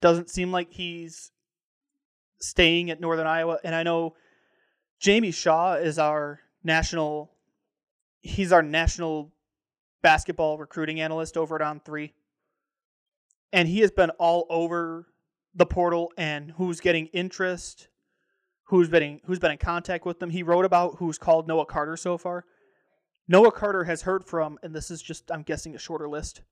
Doesn't seem like he's staying at Northern Iowa and I know Jamie Shaw is our national he's our national basketball recruiting analyst over at On 3. And he has been all over the portal and who's getting interest, who's been who's been in contact with them. He wrote about who's called Noah Carter so far. Noah Carter has heard from, and this is just I'm guessing a shorter list.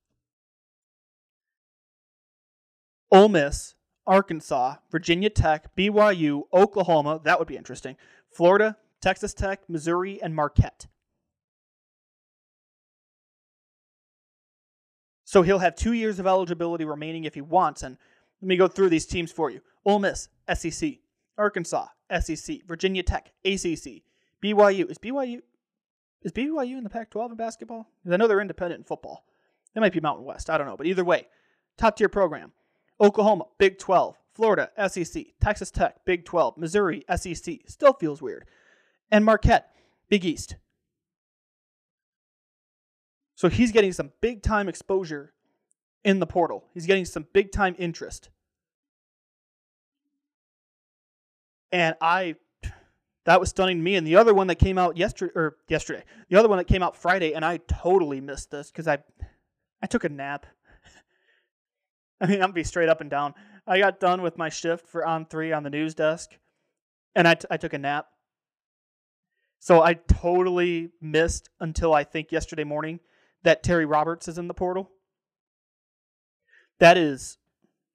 Ole Miss, Arkansas, Virginia Tech, BYU, Oklahoma. That would be interesting. Florida, Texas Tech, Missouri, and Marquette. So he'll have two years of eligibility remaining if he wants. And let me go through these teams for you Ole Miss, SEC. Arkansas, SEC. Virginia Tech, ACC. BYU. Is BYU. Is BYU in the Pac 12 in basketball? 'Cause I know they're independent in football. They might be Mountain West. I don't know. But either way, top tier program. Oklahoma, Big 12. Florida, SEC. Texas Tech, Big 12. Missouri, SEC. Still feels weird. And Marquette, Big East. So he's getting some big time exposure in the portal. He's getting some big time interest. And I that was stunning to me. And the other one that came out yesterday or yesterday, the other one that came out Friday, and I totally missed this because I I took a nap. *laughs* I mean, I'm gonna be straight up and down. I got done with my shift for on three on the news desk, and I, t- I took a nap. So I totally missed until I think yesterday morning that Terry Roberts is in the portal. That is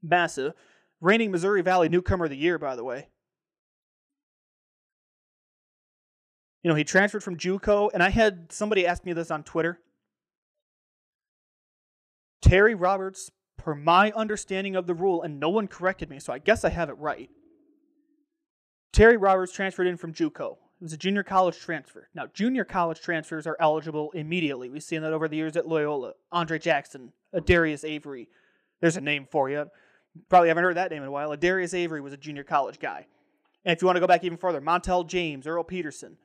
massive. Reigning Missouri Valley Newcomer of the Year, by the way. You know, he transferred from JUCO, and I had somebody ask me this on Twitter. Terry Roberts, per my understanding of the rule, and no one corrected me, so I guess I have it right. Terry Roberts transferred in from JUCO. It was a junior college transfer. Now, junior college transfers are eligible immediately. We've seen that over the years at Loyola. Andre Jackson, Darius Avery. There's a name for you. Probably haven't heard that name in a while. Darius Avery was a junior college guy. And if you want to go back even further, Montel James, Earl Peterson,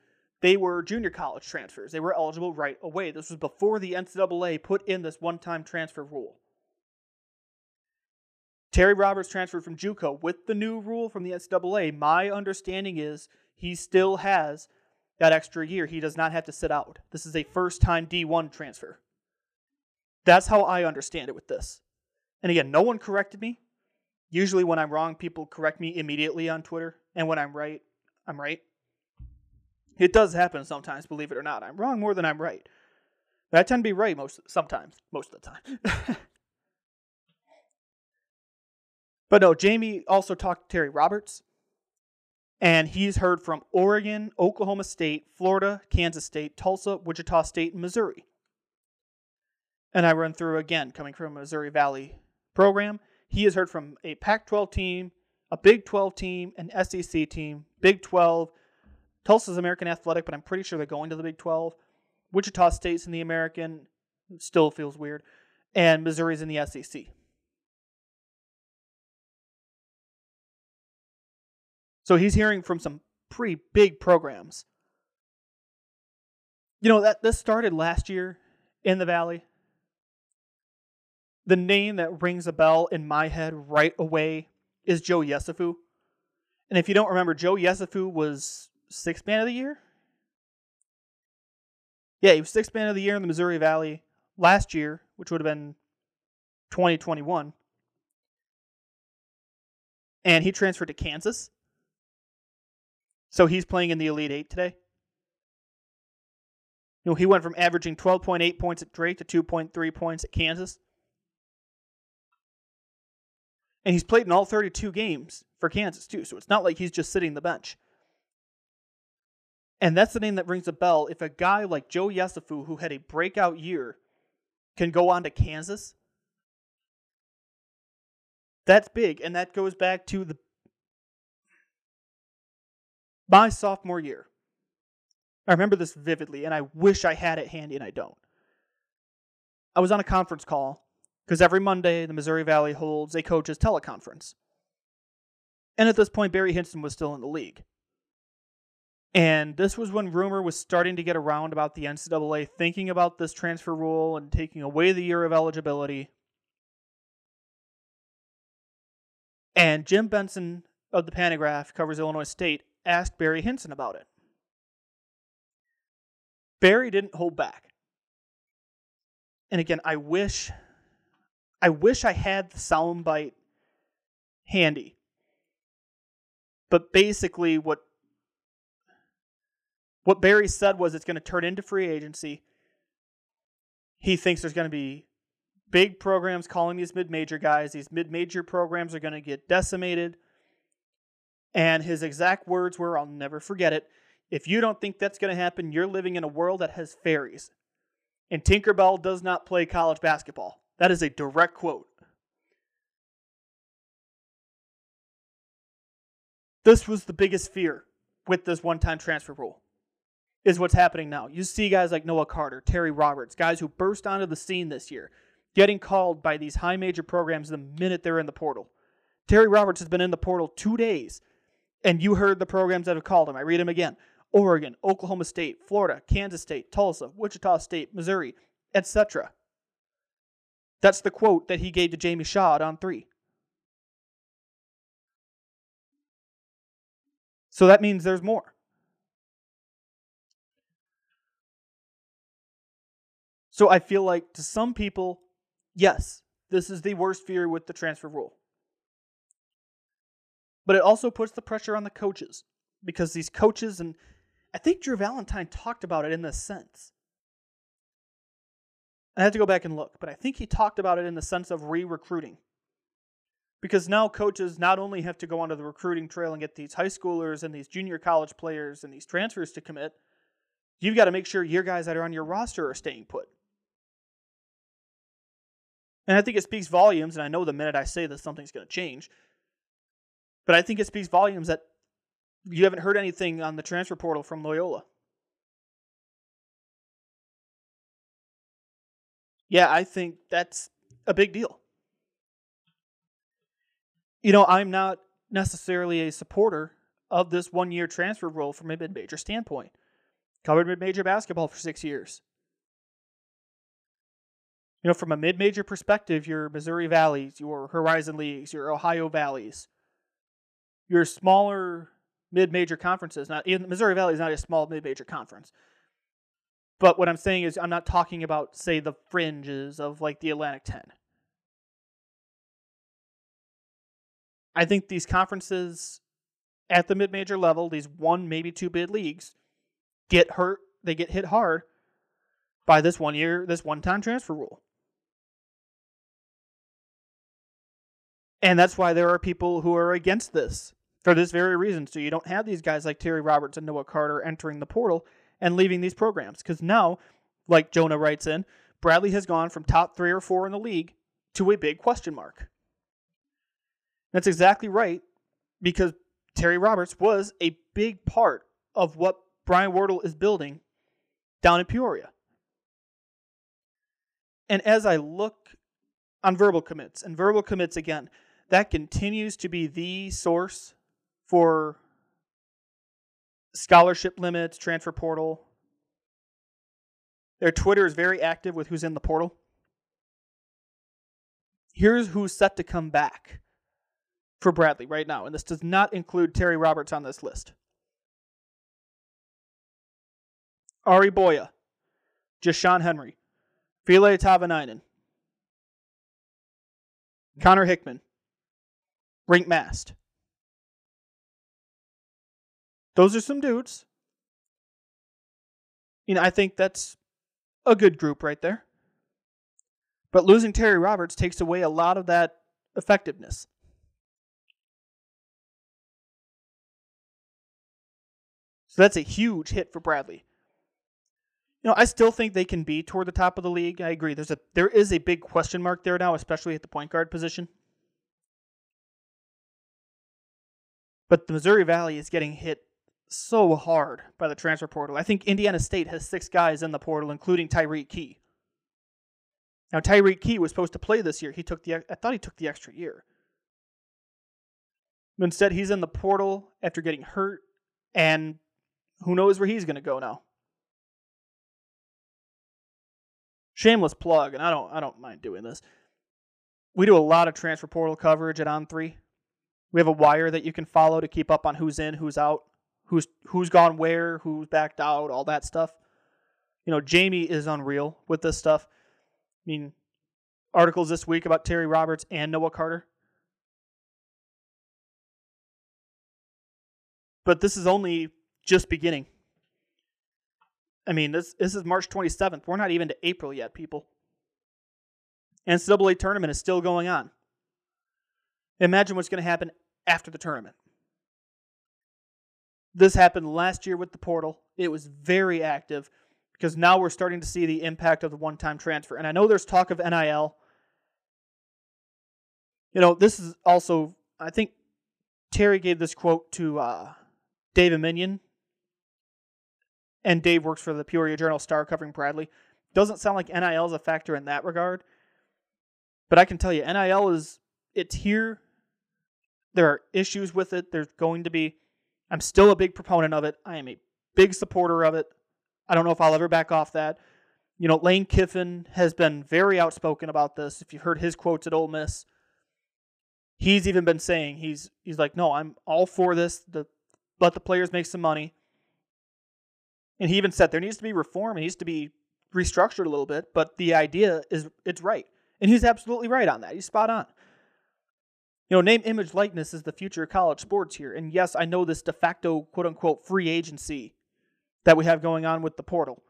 they were junior college transfers. They were eligible right away. This was before the NCAA put in this one time transfer rule. Terry Roberts transferred from JUCO with the new rule from the NCAA. My understanding is he still has that extra year. He does not have to sit out. This is a first time D1 transfer. That's how I understand it with this. And again, no one corrected me. Usually, when I'm wrong, people correct me immediately on Twitter. And when I'm right, I'm right. It does happen sometimes, believe it or not. I'm wrong more than I'm right. But I tend to be right most sometimes, most of the time. *laughs* but no, Jamie also talked to Terry Roberts, and he's heard from Oregon, Oklahoma State, Florida, Kansas State, Tulsa, Wichita State, and Missouri. And I run through again, coming from Missouri Valley program. He has heard from a Pac 12 team, a Big 12 team, an SEC team, Big 12, Tulsa's American Athletic, but I'm pretty sure they're going to the Big 12. Wichita State's in the American, still feels weird, and Missouri's in the SEC. So he's hearing from some pretty big programs. You know that this started last year in the Valley. The name that rings a bell in my head right away is Joe Yesufu. And if you don't remember, Joe Yesufu was sixth man of the year. Yeah, he was sixth man of the year in the Missouri Valley last year, which would have been 2021. And he transferred to Kansas. So he's playing in the Elite Eight today. You know, he went from averaging 12.8 points at Drake to 2.3 points at Kansas. And he's played in all 32 games for Kansas, too. So it's not like he's just sitting the bench. And that's the name that rings a bell. If a guy like Joe Yesufu, who had a breakout year, can go on to Kansas, that's big. And that goes back to the my sophomore year. I remember this vividly, and I wish I had it handy, and I don't. I was on a conference call because every Monday the Missouri Valley holds a coaches teleconference. And at this point, Barry Hinson was still in the league. And this was when rumor was starting to get around about the NCAA thinking about this transfer rule and taking away the year of eligibility. And Jim Benson of the Pantagraph covers Illinois State asked Barry Hinson about it. Barry didn't hold back. And again, I wish I wish I had the soundbite handy. But basically what what Barry said was it's going to turn into free agency. He thinks there's going to be big programs calling these mid major guys. These mid major programs are going to get decimated. And his exact words were I'll never forget it. If you don't think that's going to happen, you're living in a world that has fairies. And Tinkerbell does not play college basketball. That is a direct quote. This was the biggest fear with this one time transfer rule is what's happening now. You see guys like Noah Carter, Terry Roberts, guys who burst onto the scene this year, getting called by these high major programs the minute they're in the portal. Terry Roberts has been in the portal two days, and you heard the programs that have called him. I read them again Oregon, Oklahoma State, Florida, Kansas State, Tulsa, Wichita State, Missouri, etc. That's the quote that he gave to Jamie Shaw on three. So that means there's more. So I feel like to some people, yes, this is the worst fear with the transfer rule. But it also puts the pressure on the coaches because these coaches, and I think Drew Valentine talked about it in this sense. I had to go back and look, but I think he talked about it in the sense of re recruiting. Because now coaches not only have to go onto the recruiting trail and get these high schoolers and these junior college players and these transfers to commit, you've got to make sure your guys that are on your roster are staying put. And I think it speaks volumes, and I know the minute I say this, something's going to change. But I think it speaks volumes that you haven't heard anything on the transfer portal from Loyola. Yeah, I think that's a big deal. You know, I'm not necessarily a supporter of this one year transfer rule from a mid major standpoint. Covered mid major basketball for six years. You know, from a mid major perspective, your Missouri Valleys, your Horizon Leagues, your Ohio Valleys, your smaller mid major conferences. Not even Missouri Valley is not a small mid major conference. But what I'm saying is, I'm not talking about, say, the fringes of like the Atlantic 10. I think these conferences at the mid major level, these one, maybe two bid leagues, get hurt, they get hit hard by this one year, this one time transfer rule. And that's why there are people who are against this for this very reason. So you don't have these guys like Terry Roberts and Noah Carter entering the portal and leaving these programs. Because now, like Jonah writes in, Bradley has gone from top three or four in the league to a big question mark. That's exactly right, because Terry Roberts was a big part of what Brian Wardle is building down in Peoria. And as I look on verbal commits, and verbal commits again, that continues to be the source for scholarship limits, transfer portal. Their Twitter is very active with who's in the portal. Here's who's set to come back for Bradley right now, and this does not include Terry Roberts on this list. Ari Boya, Jashawn Henry, Ville Tahvanainen, Connor Hickman, Rienk Mast. Those are some dudes. You know, I think that's a good group right there. But losing Terry Roberts takes away a lot of that effectiveness. So that's a huge hit for Bradley. You know, I still think they can be toward the top of the league. I agree. There's a there is a big question mark there now, especially at the point guard position. But the Missouri Valley is getting hit so hard by the transfer portal. I think Indiana State has six guys in the portal, including Tyreke Key. Now Tyreke Key was supposed to play this year. He took the I thought he took the extra year. Instead, he's in the portal after getting hurt, and who knows where he's going to go now. Shameless plug, and I don't I don't mind doing this. We do a lot of transfer portal coverage at On Three. We have a wire that you can follow to keep up on who's in, who's out, who's who's gone where, who's backed out, all that stuff. You know, Jamie is unreal with this stuff. I mean, articles this week about Terry Roberts and Noah Carter. But this is only just beginning. I mean, this this is March 27th. We're not even to April yet, people. NCAA tournament is still going on. Imagine what's going to happen after the tournament. This happened last year with the portal. It was very active because now we're starting to see the impact of the one time transfer. And I know there's talk of NIL. You know, this is also, I think Terry gave this quote to uh, Dave Eminian. And Dave works for the Peoria Journal Star covering Bradley. Doesn't sound like NIL is a factor in that regard. But I can tell you, NIL is, it's here. There are issues with it. There's going to be I'm still a big proponent of it. I am a big supporter of it. I don't know if I'll ever back off that. You know, Lane Kiffin has been very outspoken about this. If you've heard his quotes at Ole Miss, he's even been saying he's he's like, no, I'm all for this. The let the players make some money. And he even said there needs to be reform. It needs to be restructured a little bit. But the idea is it's right, and he's absolutely right on that. He's spot on. You know, name, image, likeness is the future of college sports here. And yes, I know this de facto quote unquote free agency that we have going on with the portal.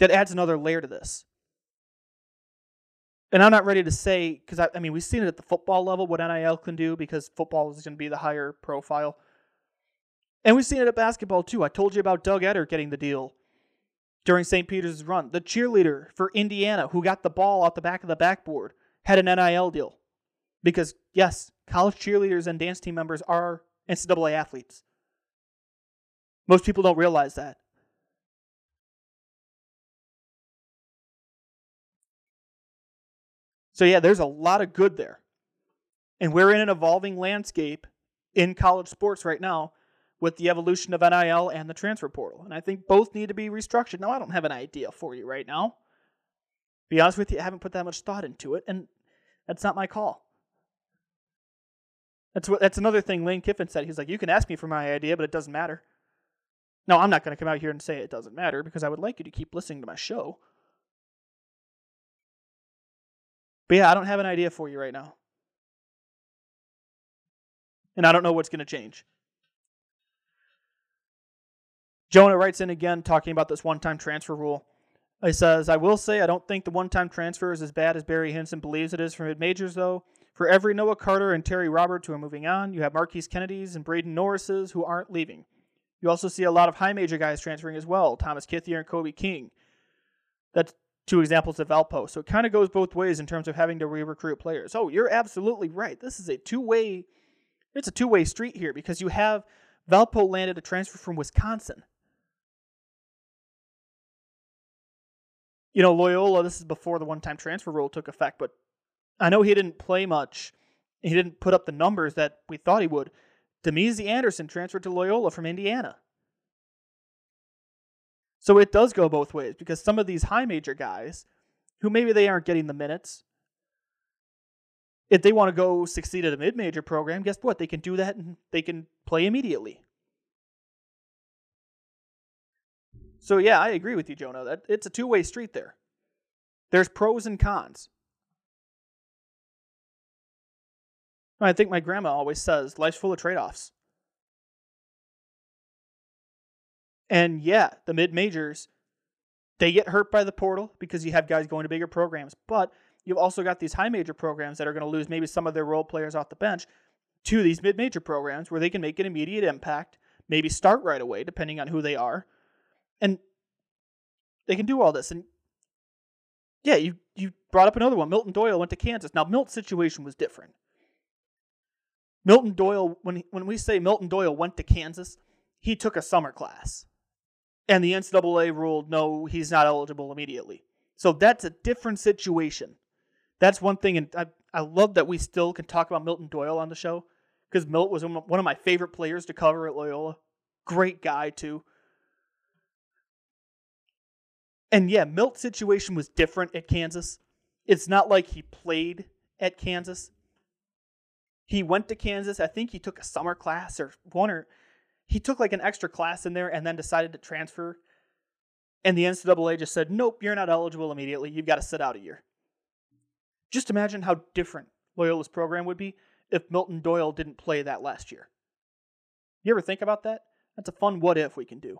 That adds another layer to this. And I'm not ready to say, because I, I mean, we've seen it at the football level, what NIL can do, because football is going to be the higher profile. And we've seen it at basketball too. I told you about Doug Edert getting the deal during St. Peter's run. The cheerleader for Indiana who got the ball off the back of the backboard had an NIL deal. Because, yes, college cheerleaders and dance team members are NCAA athletes. Most people don't realize that. So, yeah, there's a lot of good there. And we're in an evolving landscape in college sports right now with the evolution of NIL and the transfer portal. And I think both need to be restructured. Now, I don't have an idea for you right now. Be honest with you, I haven't put that much thought into it, and that's not my call. That's what that's another thing Lane Kiffin said. He's like, you can ask me for my idea, but it doesn't matter. No, I'm not going to come out here and say it doesn't matter because I would like you to keep listening to my show. But yeah, I don't have an idea for you right now. And I don't know what's going to change. Jonah writes in again talking about this one time transfer rule. He says, I will say I don't think the one time transfer is as bad as Barry Hinson believes it is for mid majors, though. For every Noah Carter and Terry Roberts who are moving on, you have Marquise Kennedy's and Braden Norris's who aren't leaving. You also see a lot of high major guys transferring as well Thomas Kithier and Kobe King. That's two examples of Valpo. So it kind of goes both ways in terms of having to re recruit players. Oh, you're absolutely right. This is a two way. It's a two way street here because you have Valpo landed a transfer from Wisconsin. you know, Loyola, this is before the one time transfer rule took effect, but I know he didn't play much. He didn't put up the numbers that we thought he would. Damezi Anderson transferred to Loyola from Indiana. So it does go both ways because some of these high major guys, who maybe they aren't getting the minutes, if they want to go succeed at a mid major program, guess what? They can do that and they can play immediately. So yeah, I agree with you, Jonah. That it's a two-way street there. There's pros and cons. I think my grandma always says life's full of trade-offs. And yeah, the mid majors, they get hurt by the portal because you have guys going to bigger programs. But you've also got these high major programs that are going to lose maybe some of their role players off the bench to these mid major programs where they can make an immediate impact, maybe start right away, depending on who they are, and they can do all this. And yeah, you you brought up another one. Milton Doyle went to Kansas. Now Milton's situation was different. Milton Doyle, when when we say Milton Doyle went to Kansas, he took a summer class, and the NCAA ruled no, he's not eligible immediately. So that's a different situation. That's one thing, and I I love that we still can talk about Milton Doyle on the show because Milt was one of my favorite players to cover at Loyola. Great guy too. And yeah, Milt's situation was different at Kansas. It's not like he played at Kansas. He went to Kansas. I think he took a summer class or one or he took like an extra class in there and then decided to transfer. And the NCAA just said, nope, you're not eligible immediately. You've got to sit out a year. Just imagine how different Loyola's program would be if Milton Doyle didn't play that last year. You ever think about that? That's a fun what if we can do.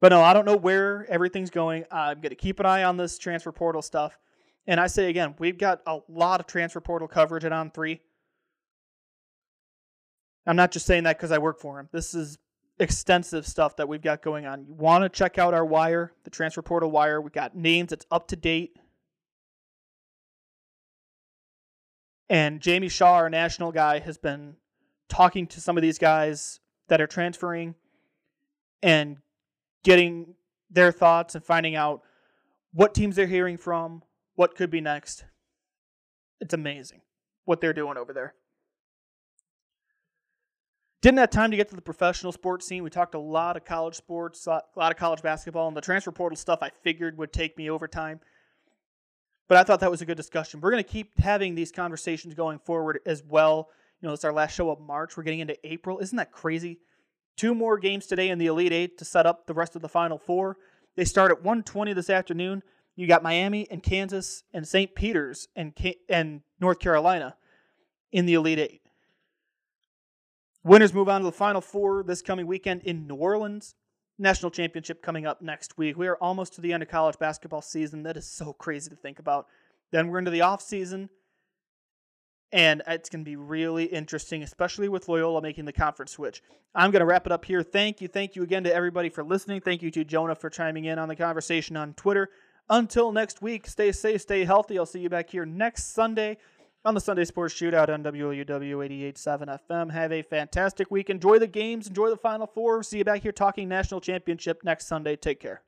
But no, I don't know where everything's going. I'm going to keep an eye on this transfer portal stuff. And I say again, we've got a lot of transfer portal coverage at On 3. I'm not just saying that because I work for him. This is extensive stuff that we've got going on. You want to check out our wire, the transfer portal wire. We got names, it's up to date. And Jamie Shaw, our national guy, has been talking to some of these guys that are transferring and getting their thoughts and finding out what teams they're hearing from, what could be next. It's amazing what they're doing over there. Didn't have time to get to the professional sports scene. We talked a lot of college sports, a lot of college basketball, and the transfer portal stuff I figured would take me over time. But I thought that was a good discussion. We're going to keep having these conversations going forward as well. You know, it's our last show of March. We're getting into April. Isn't that crazy? Two more games today in the Elite Eight to set up the rest of the Final Four. They start at 1:20 this afternoon. You got Miami and Kansas and St. Peter's and and North Carolina in the Elite Eight. Winners move on to the Final Four this coming weekend in New Orleans. National championship coming up next week. We are almost to the end of college basketball season. That is so crazy to think about. Then we're into the off season. and it's going to be really interesting, especially with Loyola making the conference switch. I'm going to wrap it up here. Thank you. Thank you again to everybody for listening. Thank you to Jonah for chiming in on the conversation on Twitter. Until next week, stay safe, stay healthy. I'll see you back here next Sunday on the Sunday Sports Shootout on WLUW 88.7 FM. Have a fantastic week. Enjoy the games. Enjoy the Final Four. See you back here talking national championship next Sunday. Take care.